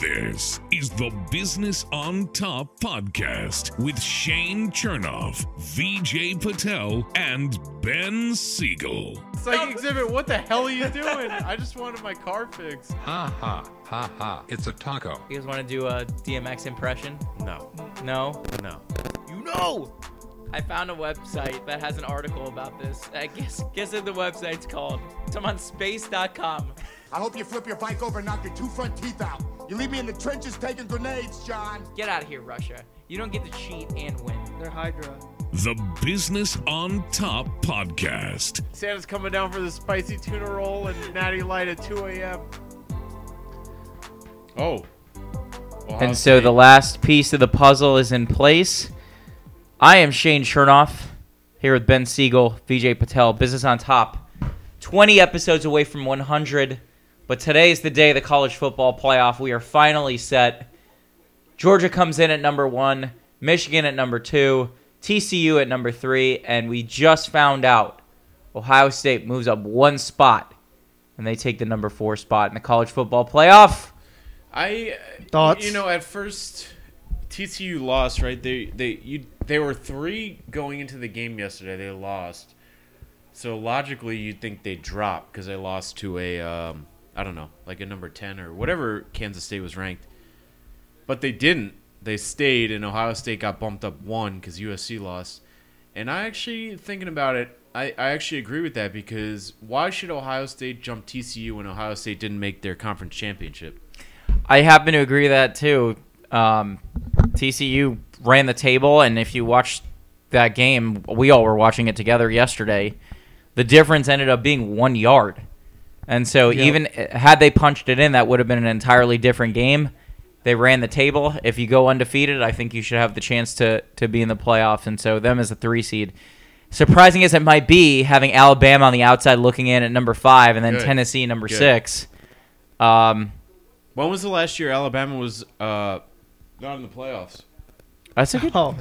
This is the Business on Top podcast with Shane Chernoff, VJ Patel, and Ben Siegel. Psych exhibit, what the hell are you doing? I just wanted my car fixed. Ha ha ha ha. It's a taco. You guys want to do a DMX impression? No, No? no. You know! I found a website that has an article about this. I guess guess what the website's called. It's on space.com. I hope you flip your bike over and knock your two front teeth out. You leave me in the trenches taking grenades, John. Get out of here, Russia. You don't get to cheat and win. They're Hydra. The Business on Top podcast. Santa's coming down for the spicy tuna roll and natty light at 2 a.m. Oh. Ohio And so the last piece of the puzzle is in place. I am Shane Chernoff here with Ben Siegel, VJ Patel, Business on Top. 20 episodes away from 100, but today is the day of the college football playoff. We are finally set. Georgia comes in at number one, Michigan at number two, TCU at number three, and we just found out Ohio State moves up one spot and they take the number four spot in the college football playoff. I Thoughts? You know, at first TCU lost, right? They they you they were three going into the game yesterday. They lost, so logically you'd think they drop because they lost to a um, I don't know, like a number ten or whatever Kansas State was ranked, but they didn't. They stayed, and Ohio State got bumped up one because USC lost. And I actually thinking about it. I, I actually agree with that because why should Ohio State jump TCU when Ohio State didn't make their conference championship? I happen to agree with that too. Um, TCU ran the table, and if you watched that game, we all were watching it together yesterday. The difference ended up being one yard, and so even had they punched it in, that would have been an entirely different game. They ran the table. If you go undefeated, I think you should have the chance to to be in the playoffs, and so them as a three seed. Surprising as it might be, having Alabama on the outside looking in at number five, and then Good. Tennessee number Good. six. Um, When was the last year Alabama was uh, not in the playoffs? That's a good. Oh,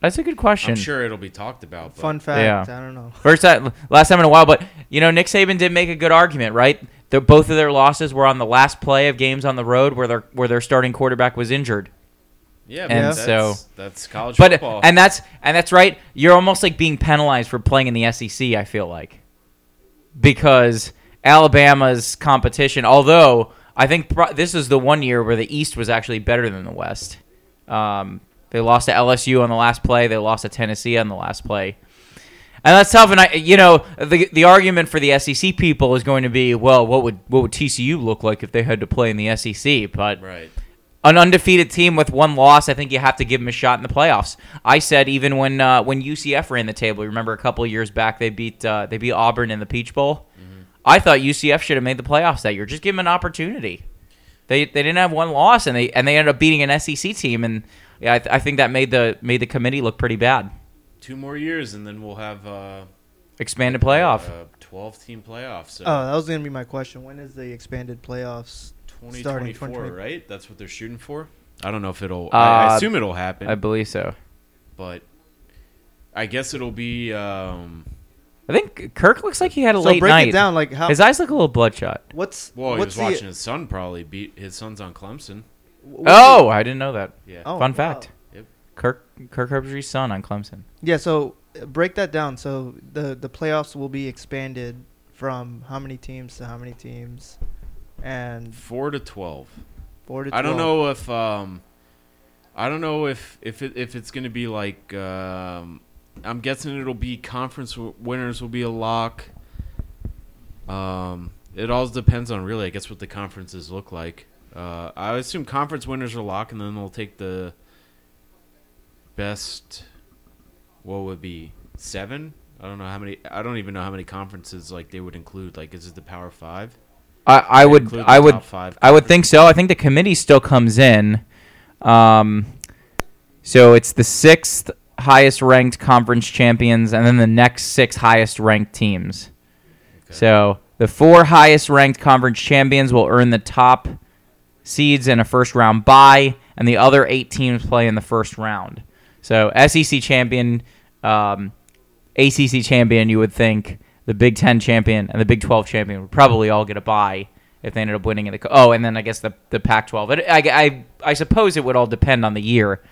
That's a good question. I'm sure it'll be talked about. But fun fact. Yeah. I don't know. First time, last time in a while, but you know, Nick Saban did make a good argument, right? they both of their losses were on the last play of games on the road where their where their starting quarterback was injured. yeah, and but so- that's, that's college But football. and that's and that's right. You're almost like being penalized for playing in the SEC. I feel like because Alabama's competition, although I think pro- this is the one year where the East was actually better than the West. Um, they lost to LSU on the last play. They lost to Tennessee on the last play. And that's tough. And I, you know, the the argument for the SEC people is going to be, well, what would what would TCU look like if they had to play in the SEC? But right. an undefeated team with one loss, I think you have to give them a shot in the playoffs. I said even when uh, when UCF ran the table, remember a couple of years back they beat uh, they beat Auburn in the Peach Bowl. I thought UCF should have made the playoffs that year. Just give them an opportunity. They they didn't have one loss and they and they ended up beating an SEC team and yeah, I, th- I think that made the made the committee look pretty bad. Two more years, and then we'll have uh, Expanded playoff. a 12 team playoffs. So Oh, that was gonna be my question. When is the expanded playoffs? starting 2024, 2020. right? That's what they're shooting for. I don't know if it'll. I, I Uh, assume it'll happen, I believe so. but I guess it'll be. Um, I think Kirk looks like he had a So late break night. it down. Like how? His eyes look a little bloodshot. what's well, he what's was the, watching his son probably beat his son's on Clemson. What's Oh, I didn't know that. Yeah. Oh, Fun wow. fact. Yep. Kirk Kirk Herbstreit's son on Clemson. Yeah. So uh, break that down. So the the playoffs will be expanded from how many teams to how many teams, and Four to 12. four to. I don't 12. know if um, I don't know if if it, if it's gonna be like um, I'm guessing it'll be conference w- winners will be a lock. Um, it all depends on really, I guess, what the conferences look like. Uh, I assume conference winners are locked, and then they'll take the best. What would be seven? I don't know how many. I don't even know how many conferences like they would include. Like, is it the Power Five? I, I would I would five I would think so. I think the committee still comes in. Um, so it's the sixth highest ranked conference champions, and then the next six highest ranked teams. So the four highest ranked conference champions will earn the top seeds in a first round bye, and the other eight teams play in the first round. So SEC champion, um, ACC champion, you would think the Big Ten champion and the Big Twelve champion would probably all get a bye, if they ended up winning in the. Oh, and then I guess the the Pac-12. It, I, I I suppose it would all depend on the year,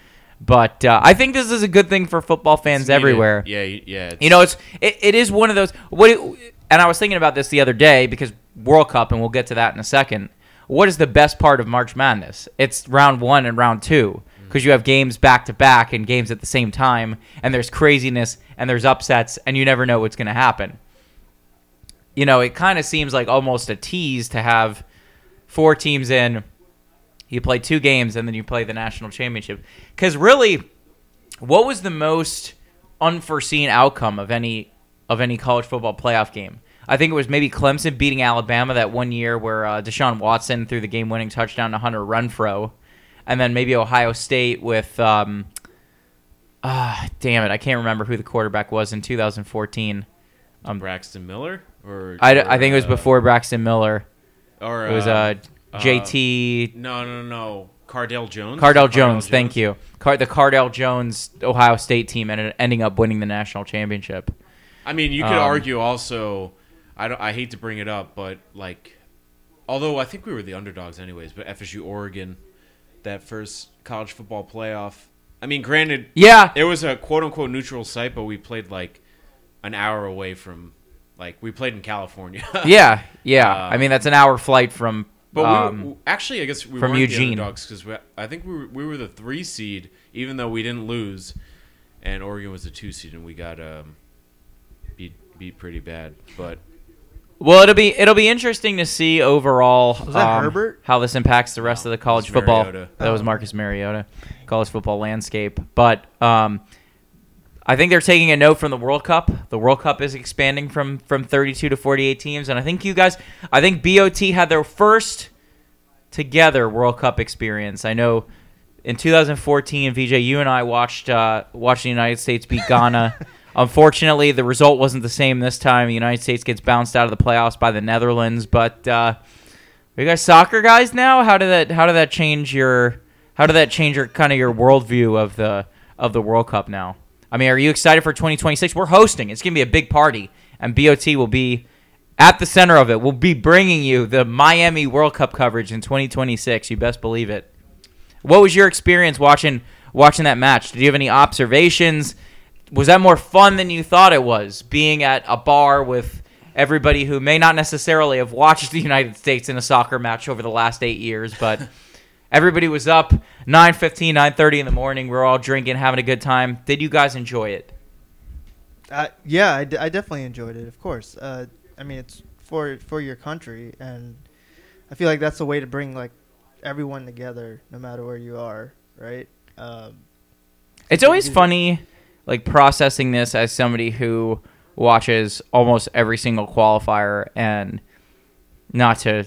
but uh, I think this is a good thing for football fans everywhere. Yeah, yeah. You know, it's it, it is one of those. What? It, and I was thinking about this the other day because World Cup, and we'll get to that in a second. What is the best part of March Madness? It's round one and round two mm. because you have games back to back and games at the same time, and there's craziness and there's upsets, and you never know what's going to happen. You know, it kind of seems like almost a tease to have four teams in. You play two games and then you play the national championship. Because really, what was the most unforeseen outcome of any of any college football playoff game? I think it was maybe Clemson beating Alabama that one year where uh, Deshaun Watson threw the game-winning touchdown to Hunter Renfrow, and then maybe Ohio State with um, ah damn it, I can't remember who the quarterback was in 2014. Braxton Miller or I, I think it was uh, before Braxton Miller. or It was uh, uh, JT no no no Cardale Jones. Cardale Jones. Thank you. Car- the Cardale Jones Ohio State team ended ending up winning the national championship. I mean, you could Um, argue also. I don't. I hate to bring it up, but like, although I think we were the underdogs anyways, but FSU Oregon, that first college football playoff. I mean, granted, Yeah, it was a quote unquote neutral site, but we played like an hour away from, like, we played in California. yeah, yeah. Uh, I mean, that's an hour flight from. But um, we were, actually, I guess we from Eugene. the underdogs because I think we were, we were the three seed, even though we didn't lose, and Oregon was the two seed, and we got um, beat beat pretty bad. But well, it'll be it'll be interesting to see overall that um, Herbert? how this impacts the rest No, of the college football. Mariota. That was Oh. Marcus Mariota, college football landscape. But um, I think they're taking a note from the World Cup. The World Cup is expanding from from 32 to 48 teams, and I think you guys, I think BOT had their first together World Cup experience. I know in 2014, VJ, you and I watched uh, watched the United States beat Ghana. Unfortunately, the result wasn't the same this time. The United States gets bounced out of the playoffs by the Netherlands. But uh, are you guys soccer guys now? How did that How did that change your How did that change your kind of your worldview of the of the World Cup now? I mean, are you excited for 2026? We're hosting. It's gonna be a big party, and BOT will be at the center of it. We'll be bringing you the Miami World Cup coverage in 2026. You best believe it. What was your experience watching watching that match? Did you have any observations? Was that more fun than you thought it was? Being at a bar with everybody who may not necessarily have watched the United States in a soccer match over the last eight years, but everybody was up 9.15, 9.30 in the morning. We're all drinking, having a good time. Did you guys enjoy it? Uh, yeah, I, d- I definitely enjoyed it. Of course. Uh, I mean, it's for for your country, and I feel like that's a way to bring like everyone together, no matter where you are, right? Um, It's always funny, like processing this as somebody who watches almost every single qualifier and not to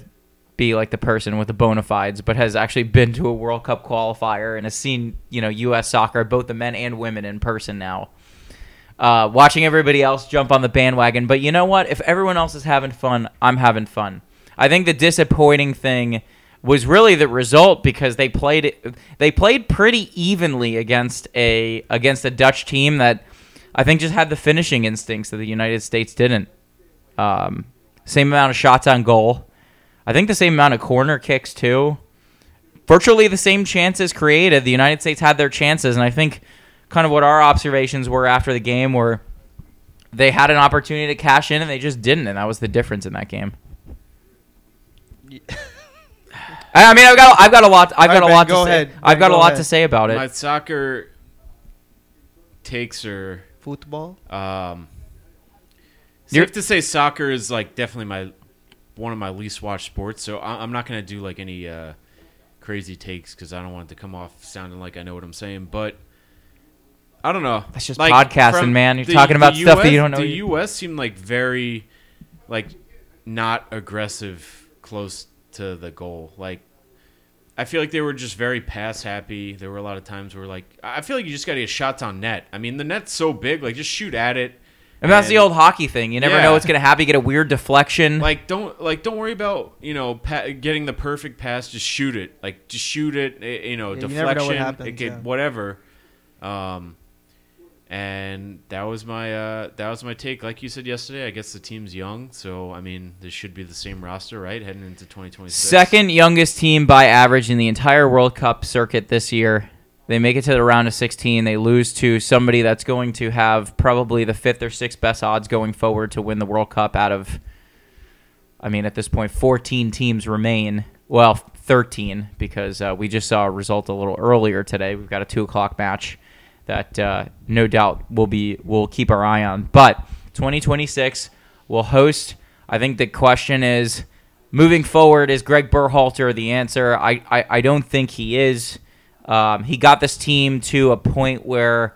be like the person with the bona fides, but has actually been to a World Cup qualifier and has seen you know U.S. soccer, both the men and women, in person now. Uh, watching everybody else jump on the bandwagon, but you know what? If everyone else is having fun, I'm having fun. I think the disappointing thing was really the result because they played they played pretty evenly against a against a Dutch team that I think just had the finishing instincts that the United States didn't. Um, same amount of shots on goal. I think the same amount of corner kicks too. Virtually the same chances created. The United States had their chances, and I think kind of what our observations were after the game were they had an opportunity to cash in and they just didn't, and that was the difference in that game. I I mean, I've got I've got a lot I've got Alright, a lot Ben, go to ahead. say. I've Ben, got a lot ahead. to say about it. my soccer takes are football. um, You're- to say soccer is like definitely my one of my least watched sports. So I, I'm not gonna do like any uh, crazy takes because I don't want it to come off sounding like I know what I'm saying. But I don't know. That's just Like, podcasting, man. You're the- talking about the stuff that you don't know The U.S. seemed like very, like, not aggressive close to the goal. Like, I feel like they were just very pass happy. There were a lot of times where, like, I feel like you just got to get shots on net. I mean, the net's so big, like, just shoot at it. And that's the old hockey thing. You never Yeah. know what's going to happen. You get a weird deflection. Like, don't like, don't worry about you know pa- getting the perfect pass. Just shoot it. Like, just shoot it. eh, You know, Yeah, you never know what deflection. happens, it could yeah. whatever. Um, And that was my uh, that was my take. Like you said yesterday, I guess the team's young, so I mean this should be the same roster, right? Heading into 2026. Second youngest team by average in the entire World Cup circuit this year. They make it to the round of 16. They lose to somebody that's going to have probably the fifth or sixth best odds going forward to win the World Cup out of, I mean, at this point, 14 teams remain. Well, 13 because uh, we just saw a result a little earlier today. We've got a two o'clock match that uh, no doubt will be we'll keep our eye on. But 2026 will host. I think the question is moving forward is Greg Berhalter the answer? I I, I don't think he is. Um, he got this team to a point where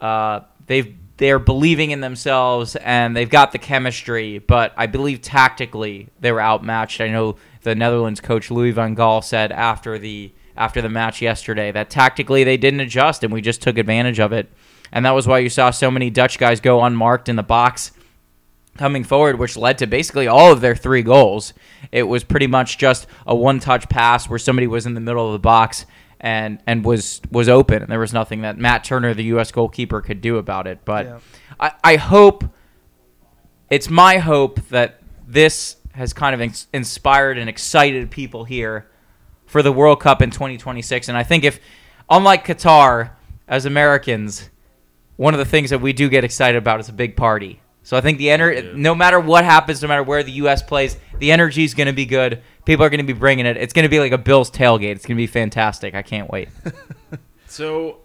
uh, they've they're believing in themselves and they've got the chemistry, but I believe tactically they were outmatched. I know the Netherlands coach Louis van Gaal said after the after the match yesterday that tactically they didn't adjust and we just took advantage of it. And that was why you saw so many Dutch guys go unmarked in the box coming forward, which led to basically all of their three goals. It was pretty much just a one touch pass where somebody was in the middle of the box and and was was open and there was nothing that Matt Turner, the US goalkeeper, could do about it. But Yeah. I, I hope it's my hope that this has kind of ins- inspired and excited people here for the World Cup in 2026. And I think if, unlike Qatar, as Americans, one of the things that we do get excited about is a big party. So I think the ener- no matter what happens, no matter where the U.S. plays, the energy is going to be good. People are going to be bringing it. It's going to be like a Bills tailgate. It's going to be fantastic. I can't wait. So,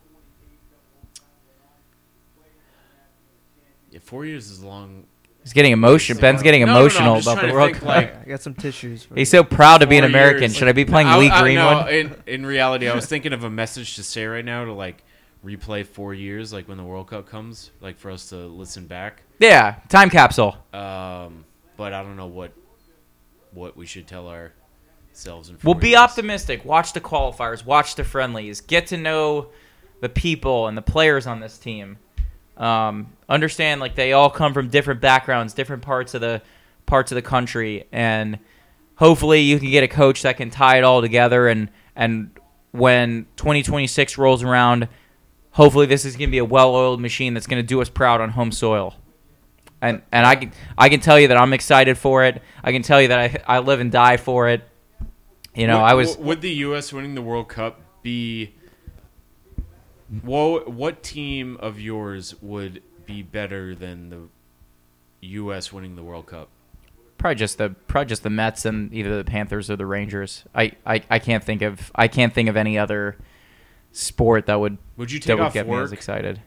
yeah, four years is long. He's getting emotional. Ben's getting No, no, no, emotional about the World Cup. like- I got some tissues. For He's so proud to be an American. years. Should I be playing I- Lee I- Greenwood? no, in, in reality, I was thinking of a message to say right now to like replay four years, like when the World Cup comes, like for us to listen back. yeah, time capsule. Um, but I don't know what what we should tell ourselves. In Well, four be years. optimistic. Watch the qualifiers. Watch the friendlies. Get to know the people and the players on this team. Um, understand like they all come from different backgrounds, different parts of the parts of the country, and hopefully you can get a coach that can tie it all together. And and when 2026 rolls around, hopefully this is going to be a well-oiled machine that's going to do us proud on home soil. And and I can I can tell you that I'm excited for it. I can tell you that I I live and die for it. You know, Would- I was Would the U.S. winning the World Cup be? What what team of yours would be better than the U.S. winning the World Cup? probably just the probably just the Mets and either the Panthers or the Rangers. I, I, I can't think of I can't think of any other sport that would Would you that take would off get me as work? excited.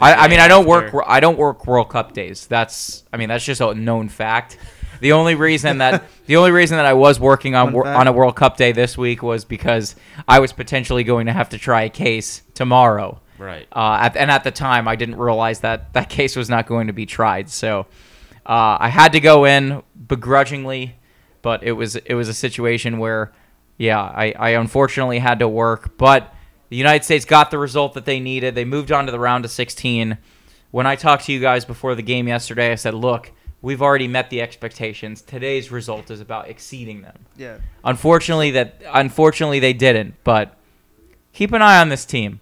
I, I mean I don't work I don't work World Cup days. That's I mean that's just a known fact. The only reason that the only reason that I was working on wor- on a World Cup day this week was because I was potentially going to have to try a case tomorrow. Right. Uh, at, and at the time, I didn't realize that that case was not going to be tried. So uh, I had to go in begrudgingly, but it was it was a situation where, yeah, I, I unfortunately had to work. But the United States got the result that they needed. They moved on to the round of 16. When I talked to you guys before the game yesterday, I said, look. We've already met the expectations. Today's result is about exceeding them. Yeah. Unfortunately, that unfortunately they didn't. But keep an eye on this team.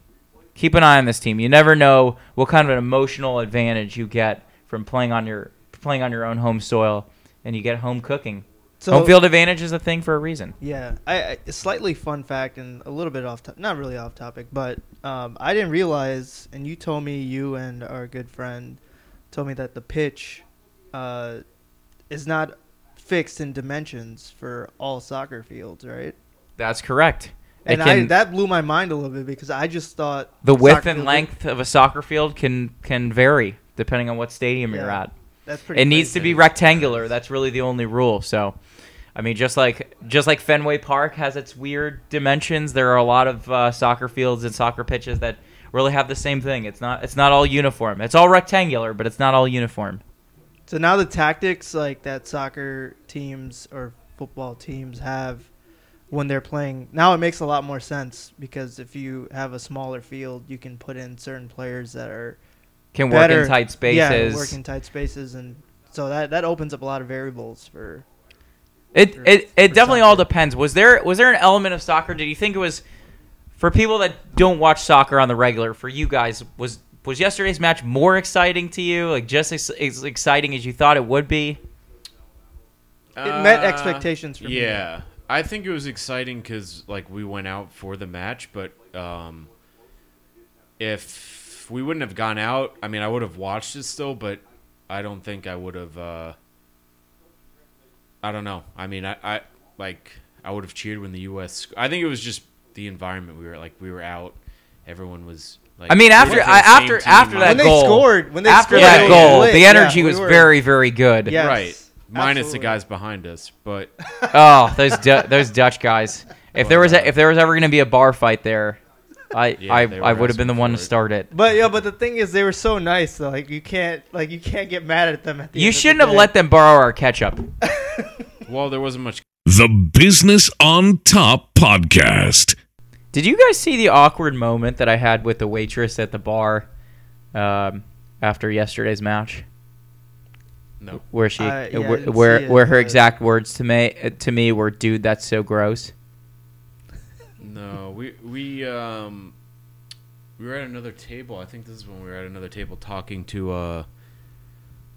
Keep an eye on this team. You never know what kind of an emotional advantage you get from playing on your playing on your own home soil, and you get home cooking. So home field advantage is a thing for a reason. Yeah, I, I a slightly fun fact and a little bit off, to- not really off topic, but um, I didn't realize, and you told me, you and our good friend told me that the pitch uh, is not fixed in dimensions for all soccer fields, right? That's correct. And I, that blew my mind a little bit because I just thought the width and length of a soccer field can can vary depending on what stadium you're at. That's pretty. It needs to be rectangular. That's really the only rule. So, I mean, just like just like Fenway Park has its weird dimensions, there are a lot of uh, soccer fields and soccer pitches that really have the same thing. It's not it's not all uniform. It's all rectangular, but it's not all uniform. So now the tactics like that soccer teams or football teams have when they're playing now it makes a lot more sense because if you have a smaller field, you can put in certain players that are Can work better in tight spaces. Yeah, work in tight spaces, and so that that opens up a lot of variables for. It for- it, it for definitely all depends. Was there was there an element of soccer? Did you think it was for people that don't watch soccer on the regular? For you guys, was was yesterday's match more exciting to you? Like just as, as exciting as you thought it would be? It met Uh, expectations for me. Yeah, I think it was exciting because like we went out for the match, but um, if we wouldn't have gone out, I mean, I would have watched it still, but I don't think I would have. Uh, I don't know. I mean, I, I like I would have cheered when the U.S. I think it was just the environment. We were like we were out. Everyone was like. I mean, after I, after after that When they goal, scored- when they after scored, that they goal, lit. the Yeah, energy we was were- very very good. Yes, right. Minus the guys behind us, but Oh, those Du- those Dutch guys. If oh, there was a, if there was ever going to be a bar fight there, I Yeah, I, I would have been the one to start it. But yeah, but the thing is, they were so nice though. Like you can't, like you can't get mad at them. At the You end of the shouldn't have day. let them borrow our ketchup. well, there wasn't much The Business on Top Podcast. Did you guys see the awkward moment that I had with the waitress at the bar um, after yesterday's match? no. Where she, I- yeah, I where, where, it, where her exact words to me to me were, "Dude, that's so gross." No, we we um we were at another table. I think this is when we were at another table talking to uh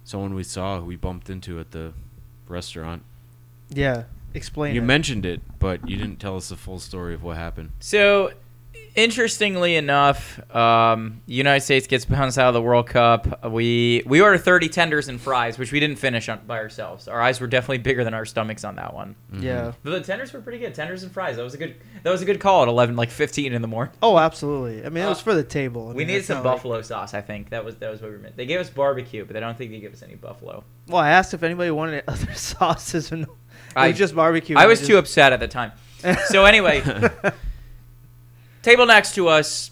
someone we saw who we bumped into at the restaurant. Yeah, explain. you it. mentioned it, but you didn't tell us the full story of what happened. So, interestingly enough, um, United States gets bounced out of the World Cup. We we ordered 30 tenders and fries, which we didn't finish on, by ourselves. Our eyes were definitely bigger than our stomachs on that one. Yeah. But the tenders were pretty good. Tenders and fries. That was a good. That was a good call at 11, like 15 in the morning. Oh, absolutely. I mean, it was Uh, for the table. I We mean, needed some not like- buffalo sauce. I think that was that was what we meant. They gave us barbecue, but I don't think they gave us any buffalo. well, I asked if anybody wanted other sauces, and it I- was just barbecue. I was just- too upset at the time. So anyway, table next to us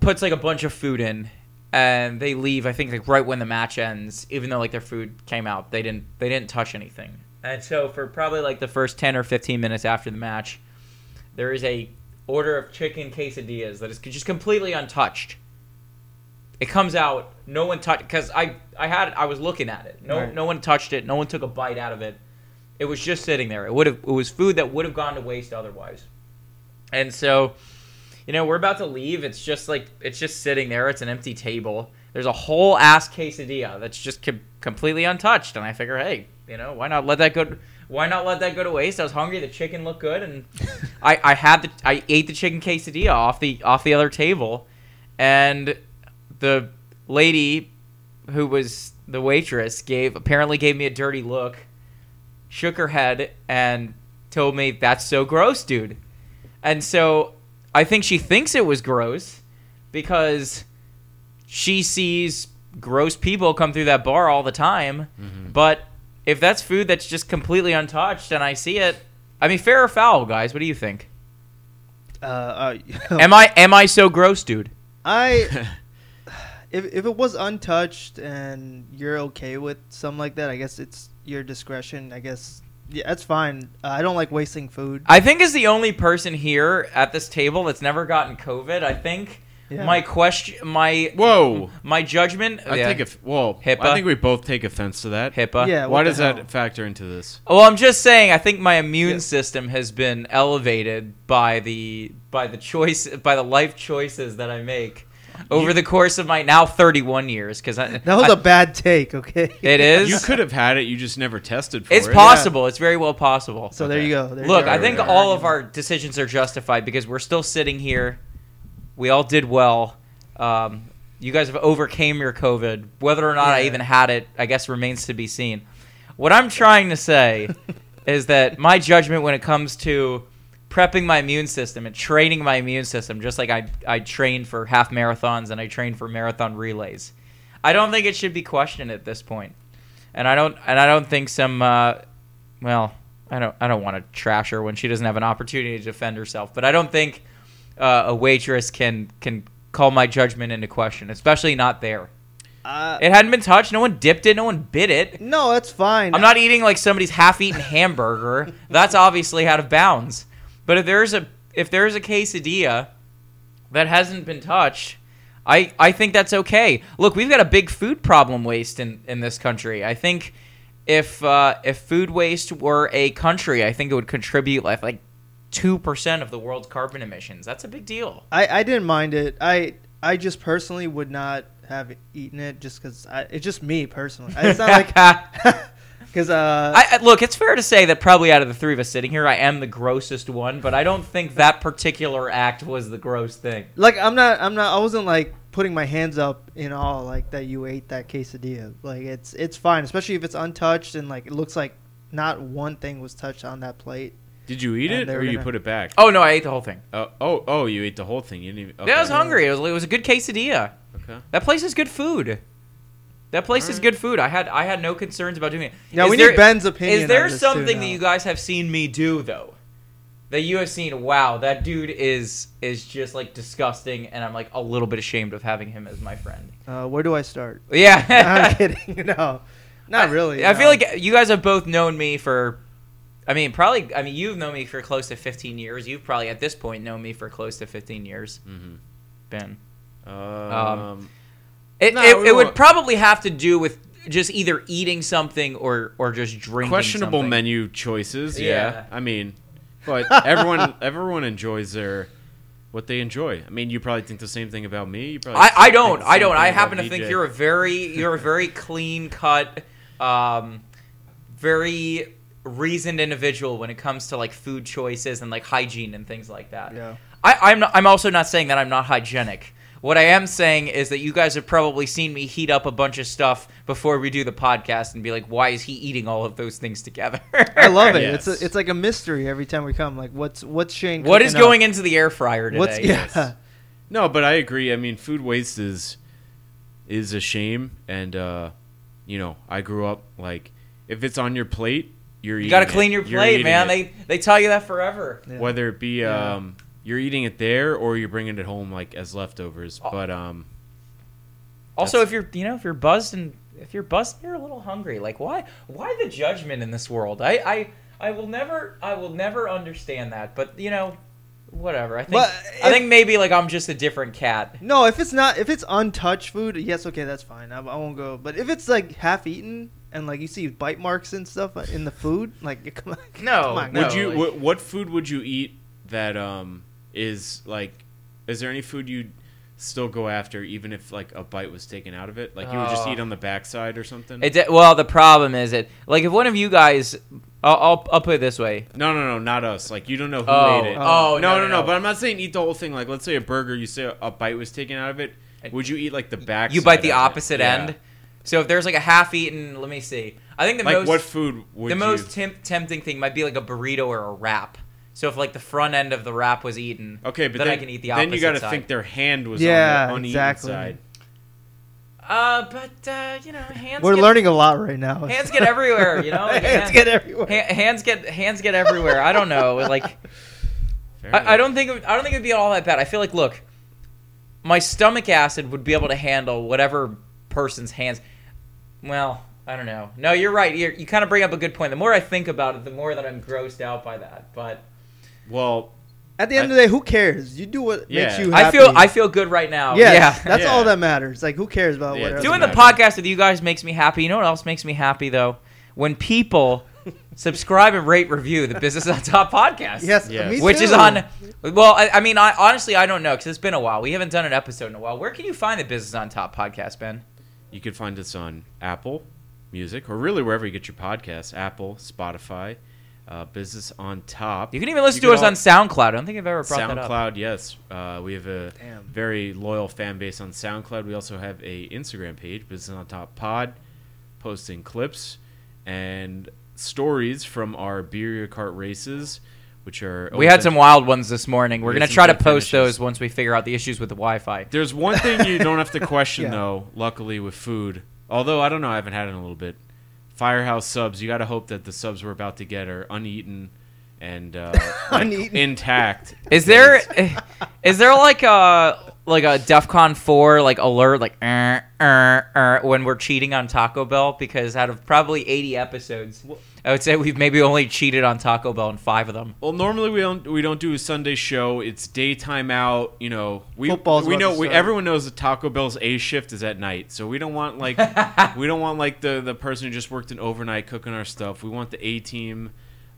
puts like a bunch of food in, and they leave. I think like right when the match ends, even though like their food came out, they didn't they didn't touch anything. And so for probably like the first ten or fifteen minutes after the match, there is a order of chicken quesadillas that is just completely untouched. It comes out, no one touched because I I had I was looking at it. No Right. no one touched it. No one took a bite out of it. It was just sitting there. It would have it was food that would have gone to waste otherwise. And so, you know, we're about to leave. It's just like it's just sitting there. It's an empty table. There's a whole ass quesadilla that's just com- completely untouched. And I figure, hey, you know, why not let that go? Why not let that go to waste? I was hungry. The chicken looked good, and I, I had the I ate the chicken quesadilla off the off the other table, and the lady who was the waitress gave apparently gave me a dirty look, shook her head, and told me that's so gross, dude. And so I think she thinks it was gross because she sees gross people come through that bar all the time. But if that's food that's just completely untouched and I see it, I mean, fair or foul, guys? What do you think? Uh, uh, Am I am I so gross, dude? I if if it was untouched and you're okay with something like that, I guess it's your discretion. I guess yeah, that's fine. Uh, I don't like wasting food. I think as the only person here at this table that's never gotten COVID, I think Yeah. my question, my Whoa. my judgment. I yeah, take a well. HIPAA? I think we both take offense to that. HIPAA. Yeah, Why what the does that factor into this? Well, I'm just saying. I think my immune Yeah. system has been elevated by the by the choice by the life choices that I make over the course of my now 31 years. Because That was a a bad take. Okay. it is. You could have had it. You just never tested for It's it. It's possible. It's very well possible. So there you go. There you Look, go. I think Right. all of our decisions are justified because we're still sitting here. We all did well. Um, you guys have overcame your COVID. Whether or not I even had it, I guess remains to be seen. What I'm trying to say is that my judgment when it comes to prepping my immune system and training my immune system, just like I I trained for half marathons and I trained for marathon relays, I don't think it should be questioned at this point. And I don't and I don't think some uh, well, I don't I don't want to trash her when she doesn't have an opportunity to defend herself, but I don't think uh, a waitress can can call my judgment into question, especially not there. Uh, It hadn't been touched. No one dipped it. No one bit it. no, that's fine. I'm not eating like somebody's half-eaten hamburger. That's obviously out of bounds. But if there's a if there's a quesadilla that hasn't been touched, I I think that's okay. Look, we've got a big food problem waste in in this country. I think if uh, if food waste were a country, I think it would contribute like like two percent of the world's carbon emissions. That's a big deal. I, I didn't mind it. I I just personally would not have eaten it just because it's just me personally. It's not like because uh, I, I- look, it's fair to say that probably out of the three of us sitting here, I am the grossest one, but I don't think that particular act was the gross thing. like I'm not I'm not I wasn't like putting my hands up in all like that you ate that quesadilla. Like it's it's fine, especially if it's untouched and like it looks like not one thing was touched on that plate. Did you eat And it or you gonna- put it back? Oh no, I ate the whole thing. Oh, oh, oh, you ate the whole thing. You didn't even. Okay. Yeah, I was hungry. It was, it was a good quesadilla. Okay. That place is good food. That place is good food. I had I had no concerns about doing it. Now Is we there- need Ben's opinion. Is there on this, too, something that you guys have seen me do though? That you have seen, wow, that dude is is just like disgusting, and I'm like a little bit ashamed of having him as my friend. Uh, where do I start? Yeah, I'm kidding. No, not really. I no. feel like you guys have both known me for. I mean, probably. I mean, you've known me for close to 15 years. You've probably at this point known me for close to 15 years. Mhm. Ben, Um, it, No, it, it would probably have to do with just either eating something or or just drinking. questionable something. menu choices. Yeah. Yeah. I mean, but everyone everyone enjoys their what they enjoy. I mean, you probably think the same thing about me. You probably I, I don't. I don't. I happen to think you're a very you're a very clean cut, um, very reasoned individual when it comes to like food choices and like hygiene and things like that. Yeah. I, I'm not, I'm also not saying that I'm not hygienic. What I am saying is that you guys have probably seen me heat up a bunch of stuff before we do the podcast and be like, why is he eating all of those things together? I love it. Yes. It's a, it's like a mystery every time we come. Like what's what's Shane? what is cooking up? going into the air fryer today? What's yeah? No, but I agree. I mean, food waste is is a shame, and uh, you know, I grew up like if it's on your plate, you're You got to clean it. your plate, man. it. They they tell you that forever. Yeah. whether it be Yeah. um, you're eating it there or you're bringing it home like as leftovers. Oh. But um, Also, if you're, you know, if you're buzzed and if you're buzzed, you're a little hungry. Like, why, why the judgment in this world? I, I, I will never, I will never understand that. But you know, whatever. I think, But I if- think maybe like I'm just a different cat. No, if it's not if it's untouched food, yes, okay, that's fine. I, I won't go. But if it's like half eaten and like you see bite marks and stuff uh, in the food, like come on, No, come on, no. would you? like- what, what food would you eat that um is like? Is there any food you'd still go after even if like a bite was taken out of it? Like you would just Oh. eat ah. on the backside or something? It, de- well, the problem is it. Like, if one of you guys, I'll, I'll, I'll put it this way. no, no, no, not us. Like you don't know who Oh, ate it. oh, no, no, no, no. But I'm not saying eat the whole thing. Like let's say a burger, you say a, a bite was taken out of it. Would you eat like the back? You bite the of it? opposite Yeah. end. So if there's like a half-eaten, let me see. I think the Like most what food would the you? most temp- tempting thing might be like a burrito or a wrap. So if like the front end of the wrap was eaten, Okay, but then, then, I can eat the opposite then you got to think their hand was Yeah, on the uneaten exactly. side. Uh, but uh, you know, hands. We're get, learning a lot right now. Hands get everywhere. You know, Like, hands get everywhere. ha- hands get hands get everywhere. I don't know. Like I, I don't think it- I don't think it'd be all that bad. I feel like look, my stomach acid would be able to handle whatever person's hands. Well, I don't know. No, you're right. You're, you kind of bring up a good point. The more I think about it, the more that I'm grossed out by that. But Well, At the end of the day, who cares? You do what Yeah. makes you I feel I feel good right now. Yes, yeah. that's Yeah. all that matters. Like, who cares about Yeah, what? Doing the matter. podcast with you guys makes me happy. You know what else makes me happy though? When people subscribe and rate review the Business on Top podcast. Yes, Yes. me Which is on. Well, I, I mean, I honestly I don't know because it's been a while. We haven't done an episode in a while. Where can you find the Business on Top podcast, Ben? you can find us on Apple Music or really wherever you get your podcasts. Apple, Spotify, uh, Business on Top. You can even listen You to us can on SoundCloud. I don't think I've ever brought that up. SoundCloud, yes. Uh, we have a Damn. very loyal fan base on SoundCloud. We also have a Instagram page, Business on Top Pod, posting clips and stories from our beer cart races, which are. We had some wild ones this morning. We're We gonna try to post finishes. those once we figure out the issues with the Wi-Fi. There's one thing you don't have to question Yeah. though. Luckily with food, although I don't know, I haven't had it in a little bit. Firehouse subs. You got to hope that the subs we're about to get are uneaten and uh, Uneaten. intact. Is there is there like a like a DefCon four like alert like er, er, er, when we're cheating on Taco Bell? Because out of probably eighty episodes, I would say we've maybe only cheated on Taco Bell in five of them. Well, normally we don't we don't do a Sunday show. It's daytime out. You know, we Football's we about know to we, start. everyone knows that Taco Bell's A shift is at night, so we don't want like we don't want like the the person who just worked an overnight cooking our stuff. We want the A team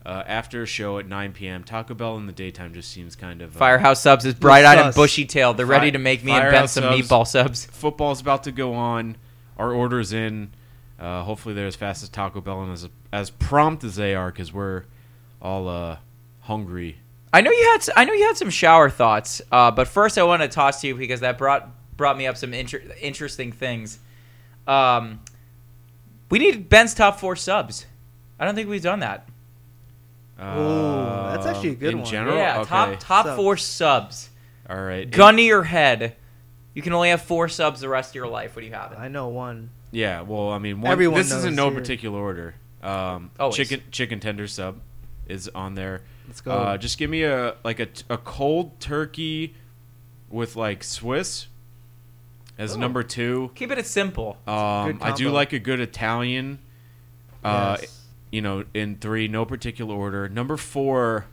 uh, after a show at 9 p.m. Taco Bell in the daytime just seems kind of uh, Firehouse subs is bright eyed and sus. bushy tailed. They're ready to make me and Ben Firehouse some subs. meatball subs. Football's about to go on. Our orders in. Uh, hopefully they're as fast as Taco Bell and as as prompt as they are because we're all uh, hungry. I know you had s- I know you had some shower thoughts, uh, but first I want to toss to you because that brought brought me up some inter- interesting things. Um, we need Ben's top four subs. I don't think we've done that. Ooh, that's actually a good in one. general. yeah, okay. top top Subs. four subs. All right. Gun to your head. You can only have four subs the rest of your life. What do you have? I know one. Yeah, well, I mean, one, Everyone this is in no here. particular order. Um, Always. chicken chicken tender sub is on there. Let's go. Uh, just give me a like a, a cold turkey with like Swiss as Ooh. number two. Keep it simple. Um, I do combo. like a good Italian. Uh, Yes. You know, in three, no particular order. Number four,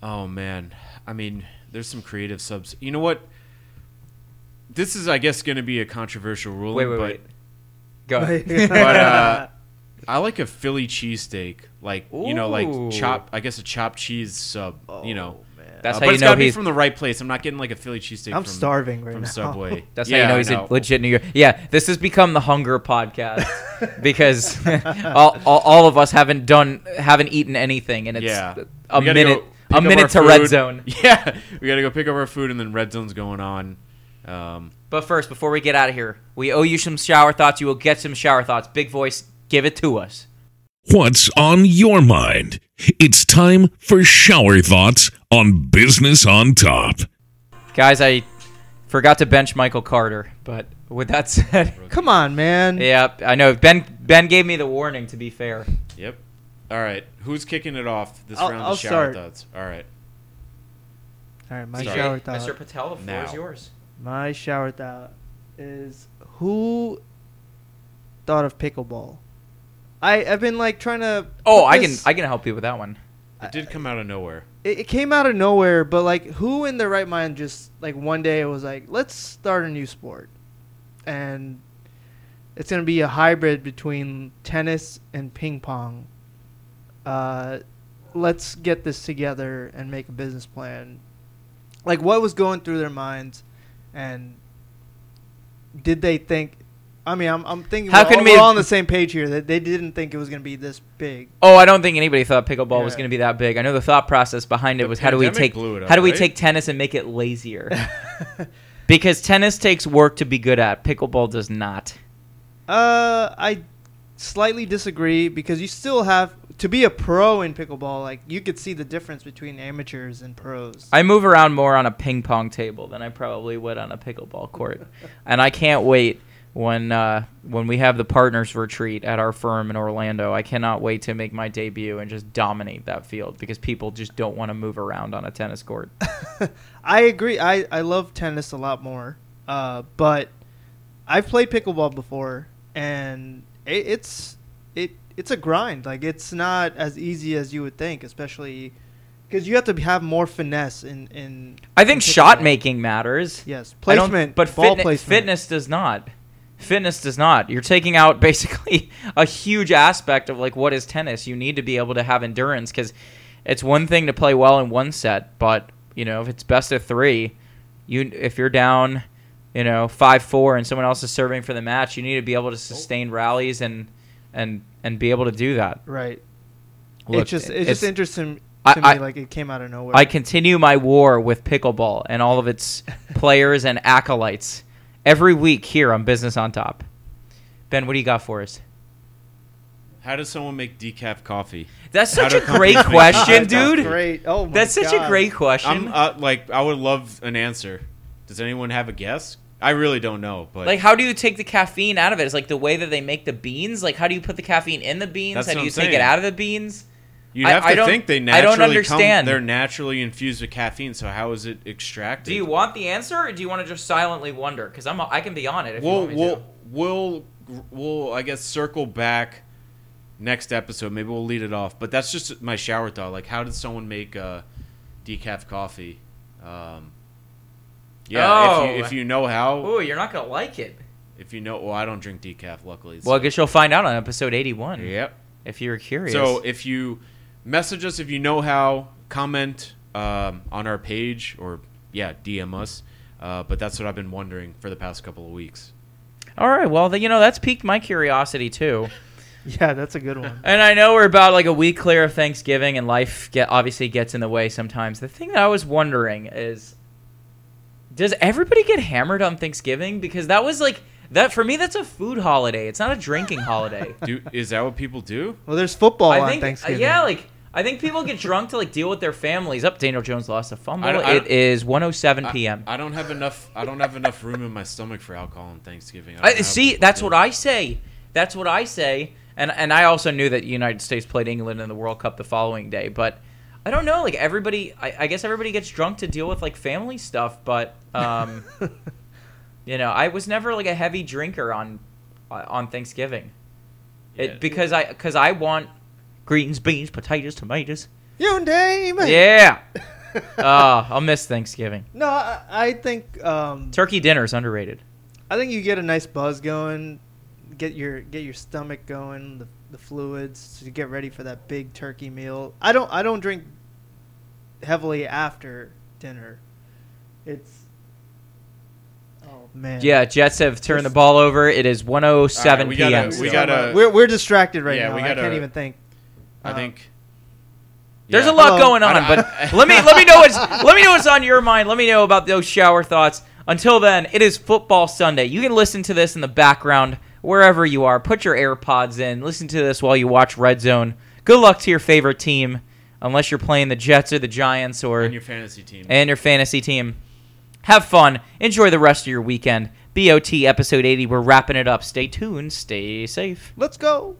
oh man, I mean, there's some creative subs. You know what? This is, I guess, going to be a controversial ruling, Wait, wait, but wait. Go. ahead. but uh, I like a Philly cheesesteak, like you know, Ooh. like chop. I guess a chopped cheese sub. you know, Oh, man. That's Uh, how but you it's know gotta be he's. from the right place. I'm not getting like a Philly cheesesteak. I'm from, starving right from now. Subway. That's Yeah, how you know I he's a legit New York. Yeah, this has become the hunger podcast because all, all, all of us haven't done haven't eaten anything, and it's Yeah. a We gotta minute go pick a up minute our to red food. zone. Yeah, we gotta go pick up our food, and then red zone's going on. Um, But first, before we get out of here, we owe you some shower thoughts. You will get some shower thoughts. Big voice, give it to us. What's on your mind? It's time for shower thoughts on Business on Top. Guys, I forgot to bench Michael Carter, but with that said, Come on, man. yeah, I know Ben Ben gave me the warning. To be fair, yep. All right, who's kicking it off this I'll- round I'll of shower start. thoughts? All right, All right, my Sorry. shower thoughts. Mr. Patel, the floor Now. is yours. My shower thought is who thought of pickleball? I I've been like trying to. Oh, I can I can help you with that one. it did come out of nowhere. It, it came out of nowhere, but like, who in their right mind just like one day was like, let's start a new sport, and it's gonna be a hybrid between tennis and ping pong. Uh, let's get this together and make a business plan. Like, what was going through their minds, and did they think? I mean, I'm, I'm thinking How we're, can all, we- we're all on the same page here. That they didn't think it was gonna be this big. Oh, I don't think anybody thought pickleball was Yeah. going to be that big. I know the thought process behind it The was how do we pandemic take blew it up, how do we right? take tennis and make it lazier? because tennis takes work to be good at. Pickleball does not. Uh, I slightly disagree because you still have to be a pro in pickleball. Like you could see the difference between amateurs and pros. I move around more on a ping pong table than I probably would on a pickleball court, and I can't wait when uh, when we have the partners retreat at our firm in Orlando. I cannot wait to make my debut and just dominate that field because people just don't want to move around on a tennis court. I agree. I I love tennis a lot more. Uh, but I've played pickleball before, and it, it's it it's a grind. Like it's not as easy as you would think, especially because you have to have more finesse in in. I think in shot making matters. Yes, placement, but ball fitne- placement. fitness does not. Fitness does not. You're taking out basically a huge aspect of like what is tennis. You need to be able to have endurance because it's one thing to play well in one set, but you know if it's best of three, you if you're down, you know five four and someone else is serving for the match, you need to be able to oh. sustain rallies and and and be able to do that. Right. Look, it's just it's, it's- just interesting I- to me. I- like it came out of nowhere. I continue my war with pickleball and all of its players and acolytes every week here on Business on Top. Ben, what do you got for us? How does someone make decaf coffee? That's such a great question, decaf dude. coffee? Great. Oh my That's such a great question. I'm uh, like, I would love an answer. Does anyone have a guess? I really don't know, but like, how do you take the caffeine out of it? It's like the way that they make the beans. Like, how do you put the caffeine in the beans? That's how do you take it out of the beans? you'd I- have I to don't- think they I naturally don't understand. Come, they're naturally infused with caffeine. So how is it extracted? Do you want the answer, or do you want to just silently wonder? Because I'm, I can be on it if We'll we'll to. we'll we'll I guess circle back next episode. Maybe we'll lead it off. But that's just my shower thought. Like, how did someone make uh, decaf coffee? Um, yeah, if, you, Oh. if you know how, Ooh, you're not gonna like it. if you know, well, I don't drink decaf. Luckily, Well, I guess you'll find out on episode 81 yep. if you're curious. So if you message us if you know how. Comment um, on our page or yeah, DM us. Uh, but that's what I've been wondering for the past couple of weeks. All right. Well, then, you know that's piqued my curiosity too. Yeah, that's a good one. And I know we're about like a week clear of Thanksgiving, and life get obviously gets in the way sometimes. The thing that I was wondering is, does everybody get hammered on Thanksgiving? Because that was like that for me. That's a food holiday. It's not a drinking holiday. Do is that what people do? Well, there's football I on think, uh, Thanksgiving. yeah, like I think people get drunk to like deal with their families. Up, Daniel Jones lost a fumble. I don't- I don't- is 1:07 p.m. I, don't have enough. I don't have enough room in my stomach for alcohol on Thanksgiving. I I, don't know how see, that's do what. I say. That's what I say. And and I also knew that the United States played England in the World Cup the following day, but I don't know. Like everybody, I, I guess everybody gets drunk to deal with like family stuff, but um, you know, I was never like a heavy drinker on on Thanksgiving. Yeah. It, because I because I want greens, beans, potatoes, tomatoes. Your name. Yeah. uh, I'll miss Thanksgiving. No, I, I think um, Turkey dinner is underrated. I think you get a nice buzz going, get your get your stomach going, the, the fluids to get ready for that big turkey meal. I don't I don't drink heavily after dinner. It's oh man. Yeah, Jets have turned the ball over. It is 107 All right, we p.m. gotta- we So, gotta- uh, we're we're distracted right Yeah, now. we I gotta- can't even think. I Uh, think. There's a lot Hello. going on, I- I- but let me let me know what's let me know what's on your mind. Let me know about those shower thoughts. Until then, it is football Sunday. You can listen to this in the background wherever you are. Put your AirPods in. Listen to this while you watch Red Zone. Good luck to your favorite team, unless you're playing the Jets or the Giants or And your fantasy team. and your fantasy team. Have fun. Enjoy the rest of your weekend. BOT episode 80. We're wrapping it up. Stay tuned. Stay safe. Let's go.